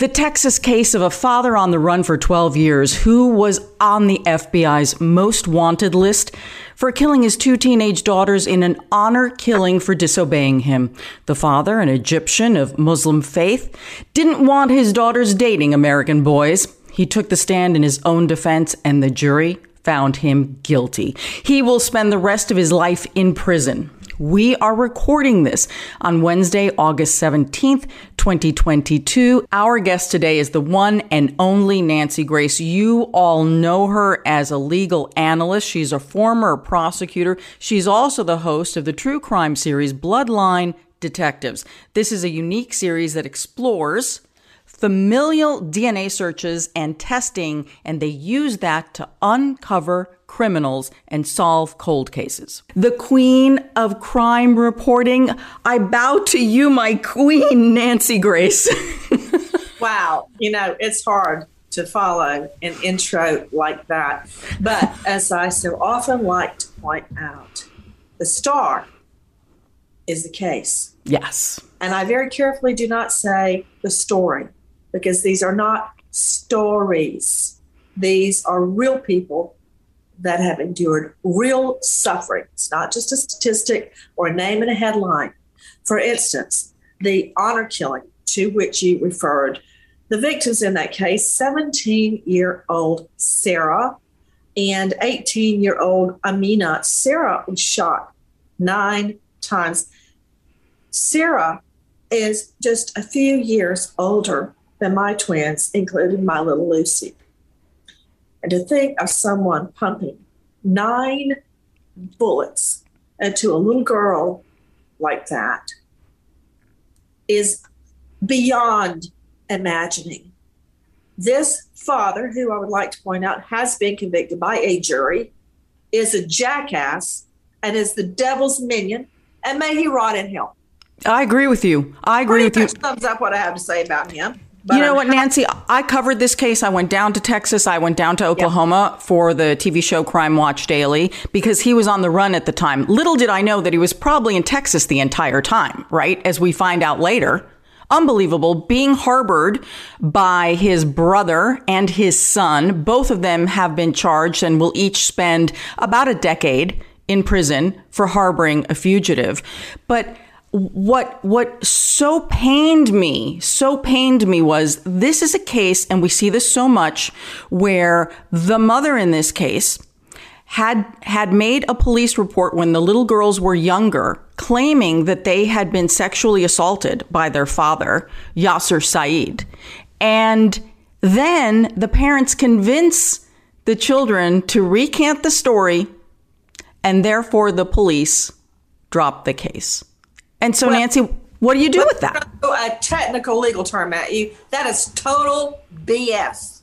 The Texas case of a father on the run for 12 years who was on the FBI's most wanted list for killing his two teenage daughters in an honor killing for disobeying him. The father, an Egyptian of Muslim faith, didn't want his daughters dating American boys. He took the stand in his own defense, and the jury found him guilty. He will spend the rest of his life in prison. We are recording this on Wednesday, August 17th, 2022. Our guest today is the one and only Nancy Grace. You all know her as a legal analyst. She's a former prosecutor. She's also the host of the true crime series Bloodline Detectives. This is a unique series that explores familial DNA searches and testing, and they use that to uncover criminals and solve cold cases. The queen of crime reporting, I bow to you, my queen, Nancy Grace. wow, you know, it's hard to follow an intro like that. But as I so often like to point out, the star is the case. Yes. And I very carefully do not say the story because these are not stories. These are real people that have endured real suffering. It's not just a statistic or a name in a headline. For instance, the honor killing to which you referred, the victims in that case 17 year old Sarah and 18 year old Amina. Sarah was shot nine times. Sarah is just a few years older than my twins, including my little Lucy. And to think of someone pumping nine bullets into a little girl like that is beyond imagining. This father, who I would like to point out has been convicted by a jury, is a jackass and is the devil's minion, and may he rot in hell. I agree with you. I agree Pretty with you. Thumbs up what I have to say about him. But you know what, Nancy? I covered this case. I went down to Texas. I went down to Oklahoma yep. for the TV show Crime Watch Daily because he was on the run at the time. Little did I know that he was probably in Texas the entire time, right? As we find out later. Unbelievable. Being harbored by his brother and his son. Both of them have been charged and will each spend about a decade in prison for harboring a fugitive. But what what so pained me so pained me was this is a case and we see this so much where the mother in this case had had made a police report when the little girls were younger claiming that they had been sexually assaulted by their father Yasser Saeed. And then the parents convince the children to recant the story and therefore the police drop the case and so, well, Nancy, what do you do with that? A technical legal term at you. That is total BS.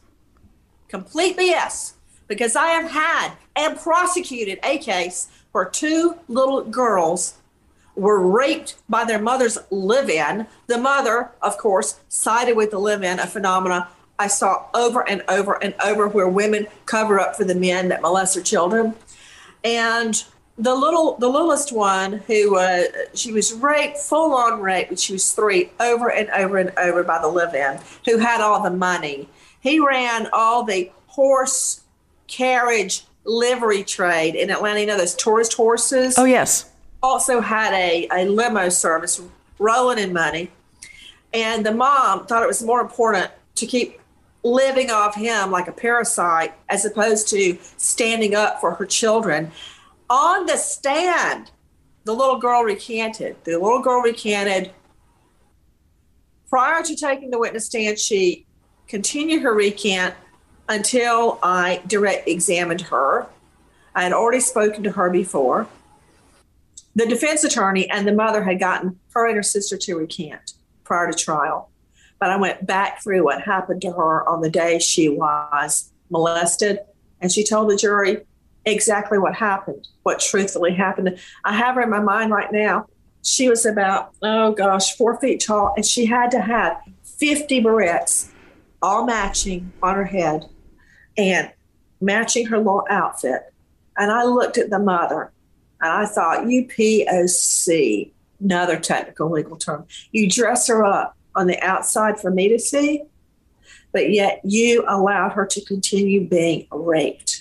Complete BS. Because I have had and prosecuted a case where two little girls were raped by their mother's live in. The mother, of course, sided with the live in, a phenomena I saw over and over and over where women cover up for the men that molest their children. And the little, the littlest one who uh, she was raped, full on rape, when she was three, over and over and over by the live-in, who had all the money. He ran all the horse carriage livery trade in Atlanta. You know those tourist horses. Oh yes. Also had a, a limo service rolling in money. And the mom thought it was more important to keep living off him like a parasite as opposed to standing up for her children. On the stand, the little girl recanted. The little girl recanted. Prior to taking the witness stand, she continued her recant until I direct examined her. I had already spoken to her before. The defense attorney and the mother had gotten her and her sister to recant prior to trial. But I went back through what happened to her on the day she was molested, and she told the jury exactly what happened, what truthfully happened. I have her in my mind right now. She was about, oh gosh, four feet tall, and she had to have 50 barrettes, all matching on her head and matching her little outfit. And I looked at the mother and I thought, UPOC, another technical legal term. You dress her up on the outside for me to see, but yet you allowed her to continue being raped.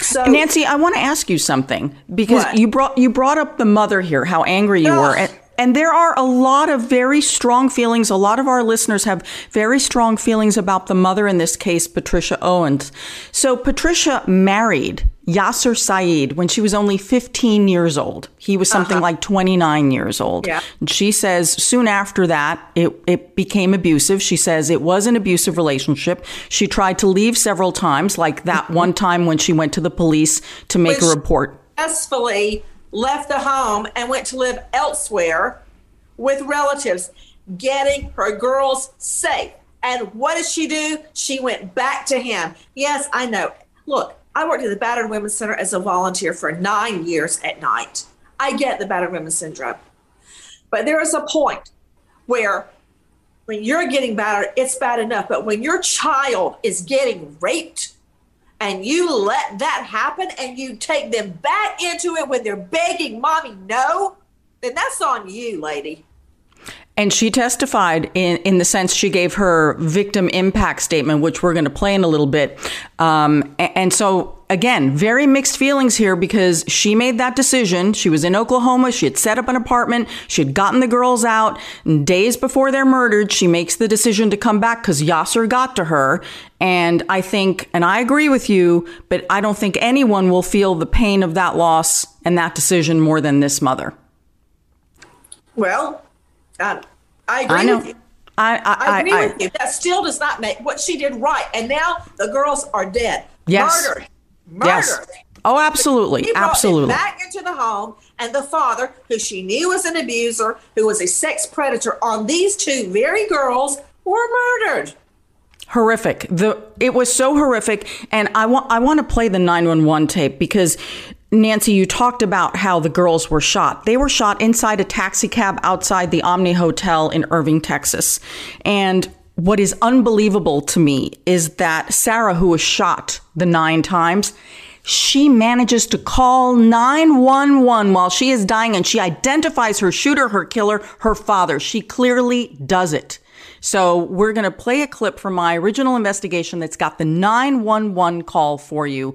So, Nancy, I want to ask you something because What? you brought you brought up the mother here, how angry you Ugh. were, and, and there are a lot of very strong feelings. A lot of our listeners have very strong feelings about the mother in this case, Patricia Owens. So Patricia married Yasser Saeed when she was only 15 years old. He was something uh-huh. like 29 years old. Yeah. And she says soon after that, it, it became abusive. She says it was an abusive relationship. She tried to leave several times, like that mm-hmm. one time when she went to the police to make a report. successfully left the home and went to live elsewhere with relatives, getting her girls safe. And what did she do? She went back to him. Yes, I know. Look, I worked at the Battered Women's Center as a volunteer for nine years at night. I get the battered women's syndrome. But there is a point where when you're getting battered, it's bad enough. But when your child is getting raped, and you let that happen and you take them back into it when they're begging mommy no, then that's on you, lady. And she testified in, in the sense she gave her victim impact statement, which we're going to play in a little bit. Um, and, so, again, very mixed feelings here because she made that decision. She was in Oklahoma. She had set up an apartment. She had gotten the girls out. And days before they're murdered, she makes the decision to come back because Yasser got to her. And I think, and I agree with you, but I don't think anyone will feel the pain of that loss and that decision more than this mother. Well, I agree I know. with you. I, I, I agree I- with you. That still does not make what she did right. And now the girls are dead. Yes. Murdered. Murdered. Yes. Oh, absolutely. Absolutely. back into the home, and the father, who she knew was an abuser, who was a sex predator on these two very girls, were murdered. horrific. The it was so horrific, and I want I want to play the nine one one tape because Nancy, you talked about how the girls were shot. They were shot inside a taxi cab outside the Omni Hotel in Irving, Texas, and. What is unbelievable to me is that Sarah, who was shot the nine times, she manages to call 911 while she is dying and she identifies her shooter, her killer, her father. She clearly does it. So we're going to play a clip from my original investigation that's got the 911 call for you.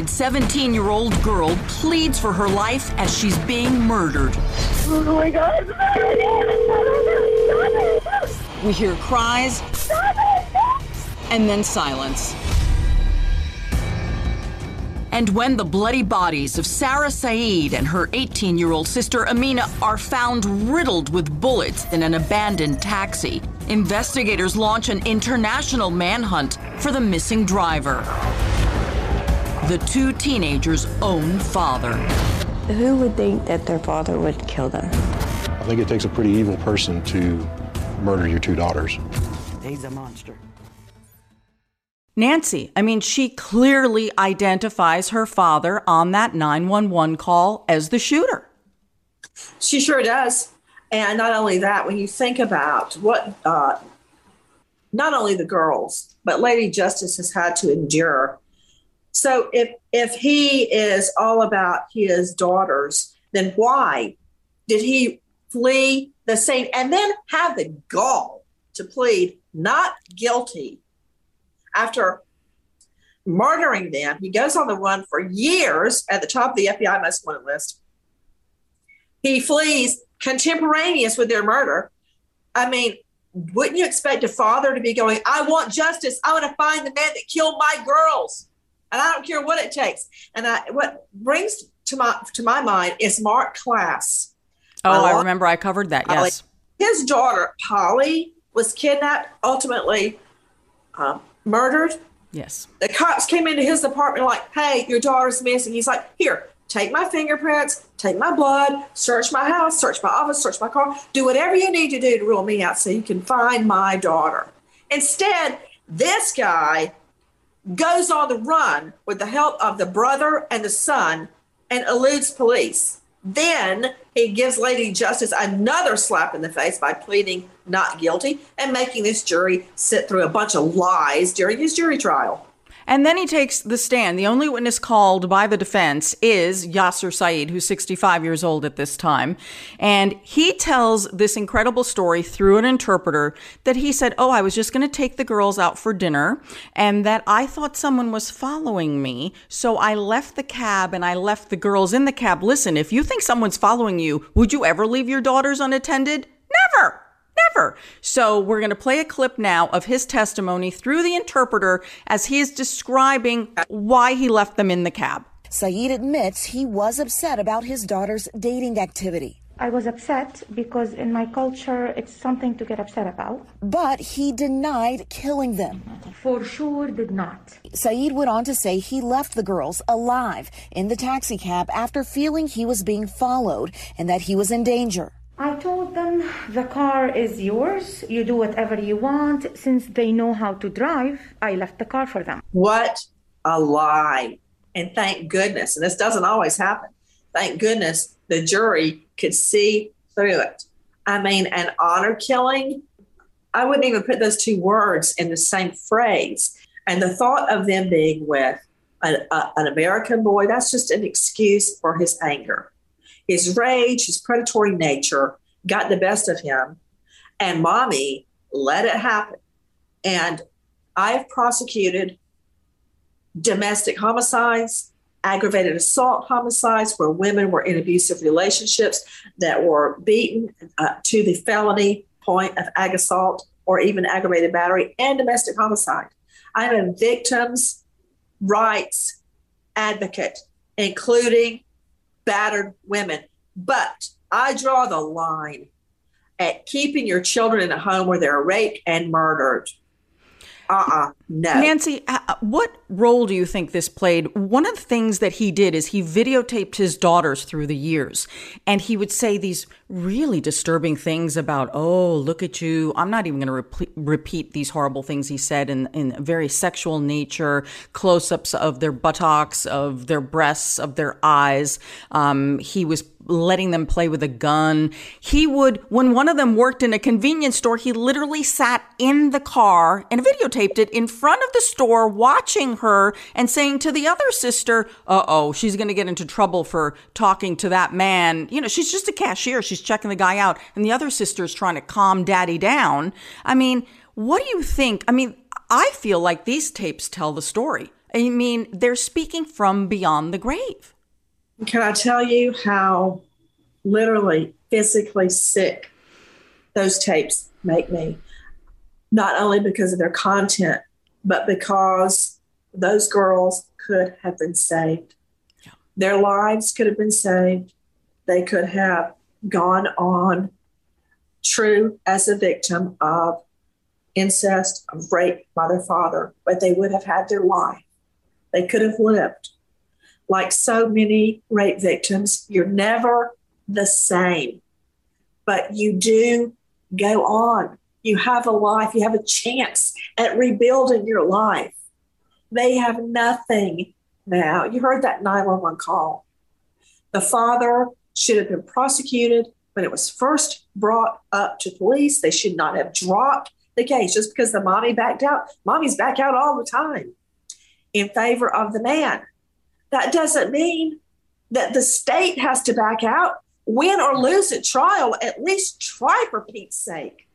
Terrified 17 year old girl pleads for her life as she's being murdered. Oh my God! We hear cries and then silence. And when the bloody bodies of Sarah Saeed and her 18 year old sister Amina are found riddled with bullets in an abandoned taxi, investigators launch an international manhunt for the missing driver. The two teenagers' own father. Who would think that their father would kill them? I think it takes a pretty evil person to murder your two daughters. He's a monster. Nancy, I mean, she clearly identifies her father on that 911 call as the shooter. She sure does. And not only that, when you think about what uh, not only the girls, but Lady Justice has had to endure. So if if he is all about his daughters, then why did he flee the scene and then have the gall to plead not guilty after murdering them? He goes on the run for years at the top of the FBI most wanted list. He flees contemporaneous with their murder. I mean, wouldn't you expect a father to be going, I want justice. I want to find the man that killed my girls. And I don't care what it takes. And I, what brings to my to my mind is Marc Klaas. Oh, My I remember I covered that. Polly. Yes. His daughter, Polly, was kidnapped, ultimately um, murdered. Yes. The cops came into his apartment like, hey, your daughter's missing. He's like, here, take my fingerprints, take my blood, search my house, search my office, search my car, do whatever you need to do to rule me out so you can find my daughter. Instead, this guy goes on the run with the help of the brother and the son and eludes police. Then he gives Lady Justice another slap in the face by pleading not guilty and making this jury sit through a bunch of lies during his jury trial. And then he takes the stand. The only witness called by the defense is Yasser Saeed, who's 65 years old at this time. And he tells this incredible story through an interpreter that he said, Oh, I was just going to take the girls out for dinner and that I thought someone was following me. So I left the cab and I left the girls in the cab. Listen, if you think someone's following you, would you ever leave your daughters unattended? Never. Never. So we're going to play a clip now of his testimony through the interpreter as he is describing why he left them in the cab. Saeed admits he was upset about his daughter's dating activity. I was upset because in my culture it's something to get upset about. But he denied killing them. For sure did not. Saeed went on to say he left the girls alive in the taxi cab after feeling he was being followed and that he was in danger. I told them the car is yours. You do whatever you want. Since they know how to drive, I left the car for them. What a lie. And thank goodness, and this doesn't always happen, thank goodness the jury could see through it. I mean, an honor killing, I wouldn't even put those two words in the same phrase. And the thought of them being with an, a, an American boy, that's just an excuse for his anger. His rage, his predatory nature got the best of him, and mommy let it happen. And I've prosecuted domestic homicides, aggravated assault homicides where women were in abusive relationships that were beaten uh, to the felony point of ag assault or even aggravated battery and domestic homicide. I'm a victim's rights advocate, including battered women. But I draw the line at keeping your children in a home where they're raped and murdered. Uh-uh, no. Nancy, uh, what role do you think this played? One of the things that he did is he videotaped his daughters through the years, and he would say these really disturbing things about, "Oh, look at you." I'm not even going to repeat these horrible things he said in in very sexual nature, close-ups of their buttocks, of their breasts, of their eyes. Um, he was letting them play with a gun. He would, when one of them worked in a convenience store, he literally sat in the car and videotaped it in front of the store, watching her and saying to the other sister, uh oh, she's going to get into trouble for talking to that man. You know, she's just a cashier. She's checking the guy out. And the other sister is trying to calm daddy down. I mean, what do you think? I mean, I feel like these tapes tell the story. I mean, they're speaking from beyond the grave. Can I tell you how literally physically sick those tapes make me? Not only because of their content, but because those girls could have been saved. Yeah. Their lives could have been saved. They could have gone on true as a victim of incest, of rape by their father, but they would have had their life. They could have lived like so many rape victims, you're never the same, but you do go on. You have a life, you have a chance at rebuilding your life. They have nothing now. You heard that 911 call. The father should have been prosecuted when it was first brought up to police. They should not have dropped the case just because the mommy backed out. Mommy's back out all the time in favor of the man. That doesn't mean that the state has to back out, win or lose at trial. At least try for Pete's sake.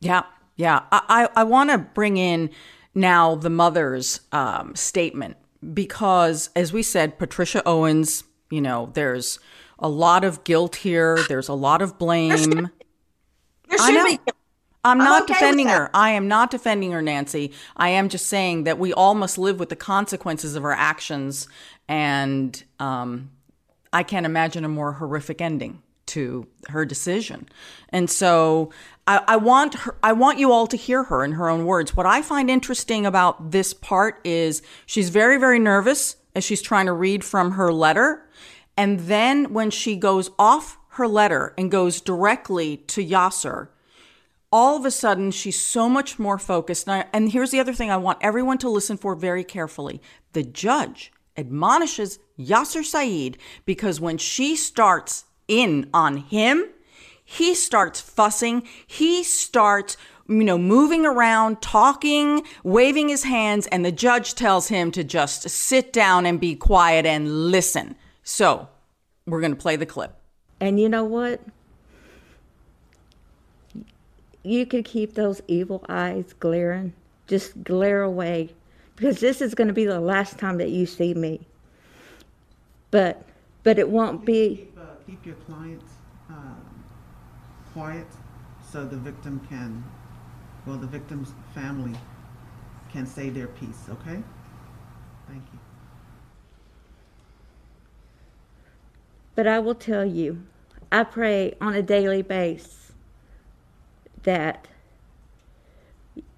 Yeah, yeah. I, I, I want to bring in now the mother's um, statement because, as we said, Patricia Owens, you know, there's a lot of guilt here, there's a lot of blame. There should, there should be I'm not okay defending her. I am not defending her, Nancy. I am just saying that we all must live with the consequences of our actions, and um, I can't imagine a more horrific ending to her decision. And so I, I, want her, I want you all to hear her in her own words. What I find interesting about this part is she's very, very nervous as she's trying to read from her letter. And then when she goes off her letter and goes directly to Yasser, all of a sudden she's so much more focused. And, I, and here's the other thing I want everyone to listen for very carefully. The judge admonishes Yasser Saeed because when she starts in on him, he starts fussing. He starts, you know, moving around, talking, waving his hands, and the judge tells him to just sit down and be quiet and listen. So we're going to play the clip. And you know what? You could keep those evil eyes glaring, just glare away, because this is going to be the last time that you see me. But, but it won't be. Keep, uh, keep your clients uh, quiet, so the victim can, well, the victim's family can say their piece. Okay. Thank you. But I will tell you, I pray on a daily basis that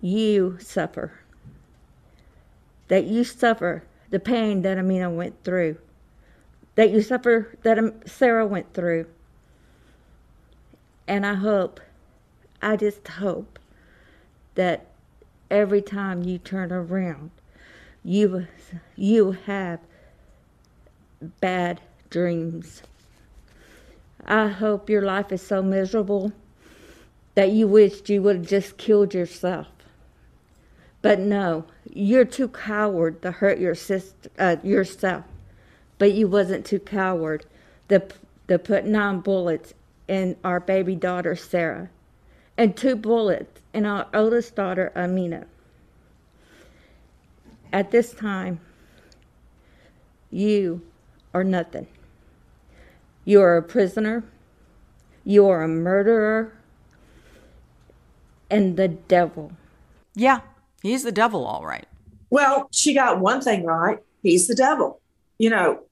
you suffer, that you suffer the pain that Amina went through, that you suffer that Sarah went through. And I hope, I just hope that every time you turn around, you you have bad dreams. I hope your life is so miserable that you wished you would have just killed yourself. But no, you're too coward to hurt your sister, uh, yourself. But you wasn't too coward to, to put nine bullets in our baby daughter Sarah, and two bullets in our oldest daughter Amina. At this time, you are nothing. You are a prisoner. You are a murderer and the devil. Yeah, he's the devil, all right. Well, she got one thing right. He's the devil. You know,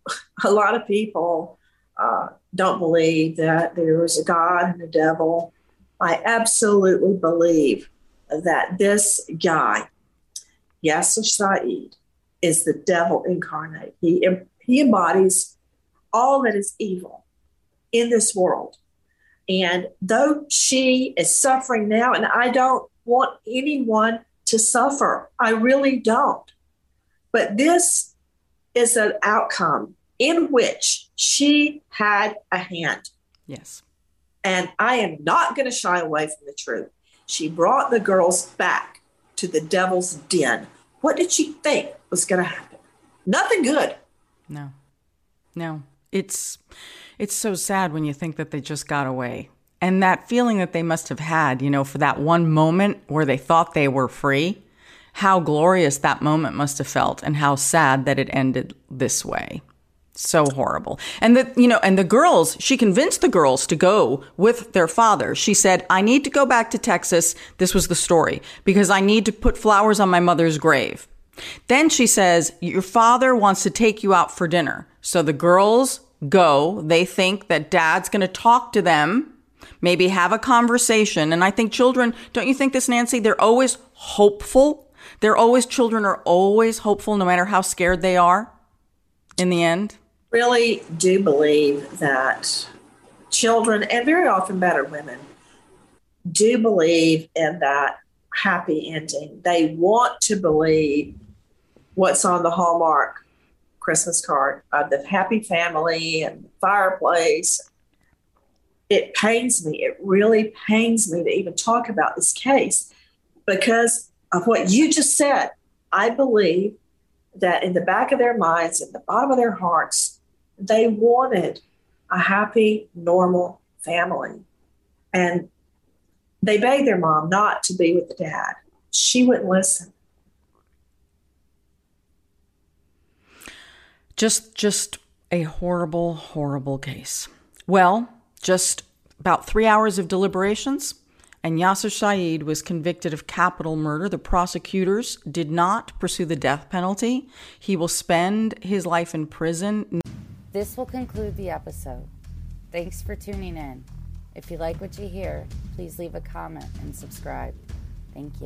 a lot of people uh, don't believe that there is a God and a devil. I absolutely believe that this guy Yasser Saeed is the devil incarnate. He, he embodies all that is evil in this world. And though she is suffering now, and I don't want anyone to suffer, I really don't. But this is an outcome in which she had a hand. Yes. And I am not going to shy away from the truth. She brought the girls back to the devil's den. What did she think was going to happen? Nothing good. No. No. It's it's so sad when you think that they just got away. And that feeling that they must have had, you know, for that one moment where they thought they were free, how glorious that moment must have felt and how sad that it ended this way. So horrible. And that, you know, and the girls, she convinced the girls to go with their father. She said, I need to go back to Texas. This was the story because I need to put flowers on my mother's grave. Then she says, Your father wants to take you out for dinner. So the girls go. They think that dad's going to talk to them, maybe have a conversation. And I think children, don't you think this, Nancy? They're always hopeful. They're always, children are always hopeful no matter how scared they are in the end really do believe that children, and very often better women, do believe in that happy ending. They want to believe what's on the Hallmark Christmas card of the happy family and fireplace. It pains me. It really pains me to even talk about this case because of what you just said. I believe that in the back of their minds, in the bottom of their hearts, they wanted a happy, normal family. And they begged their mom not to be with the dad. She wouldn't listen. Just just a horrible, horrible case. Well, just about three hours of deliberations, and Yasser Saeed was convicted of capital murder. The prosecutors did not pursue the death penalty. He will spend his life in prison. This will conclude the episode. Thanks for tuning in. If you like what you hear, please leave a comment and subscribe. Thank you.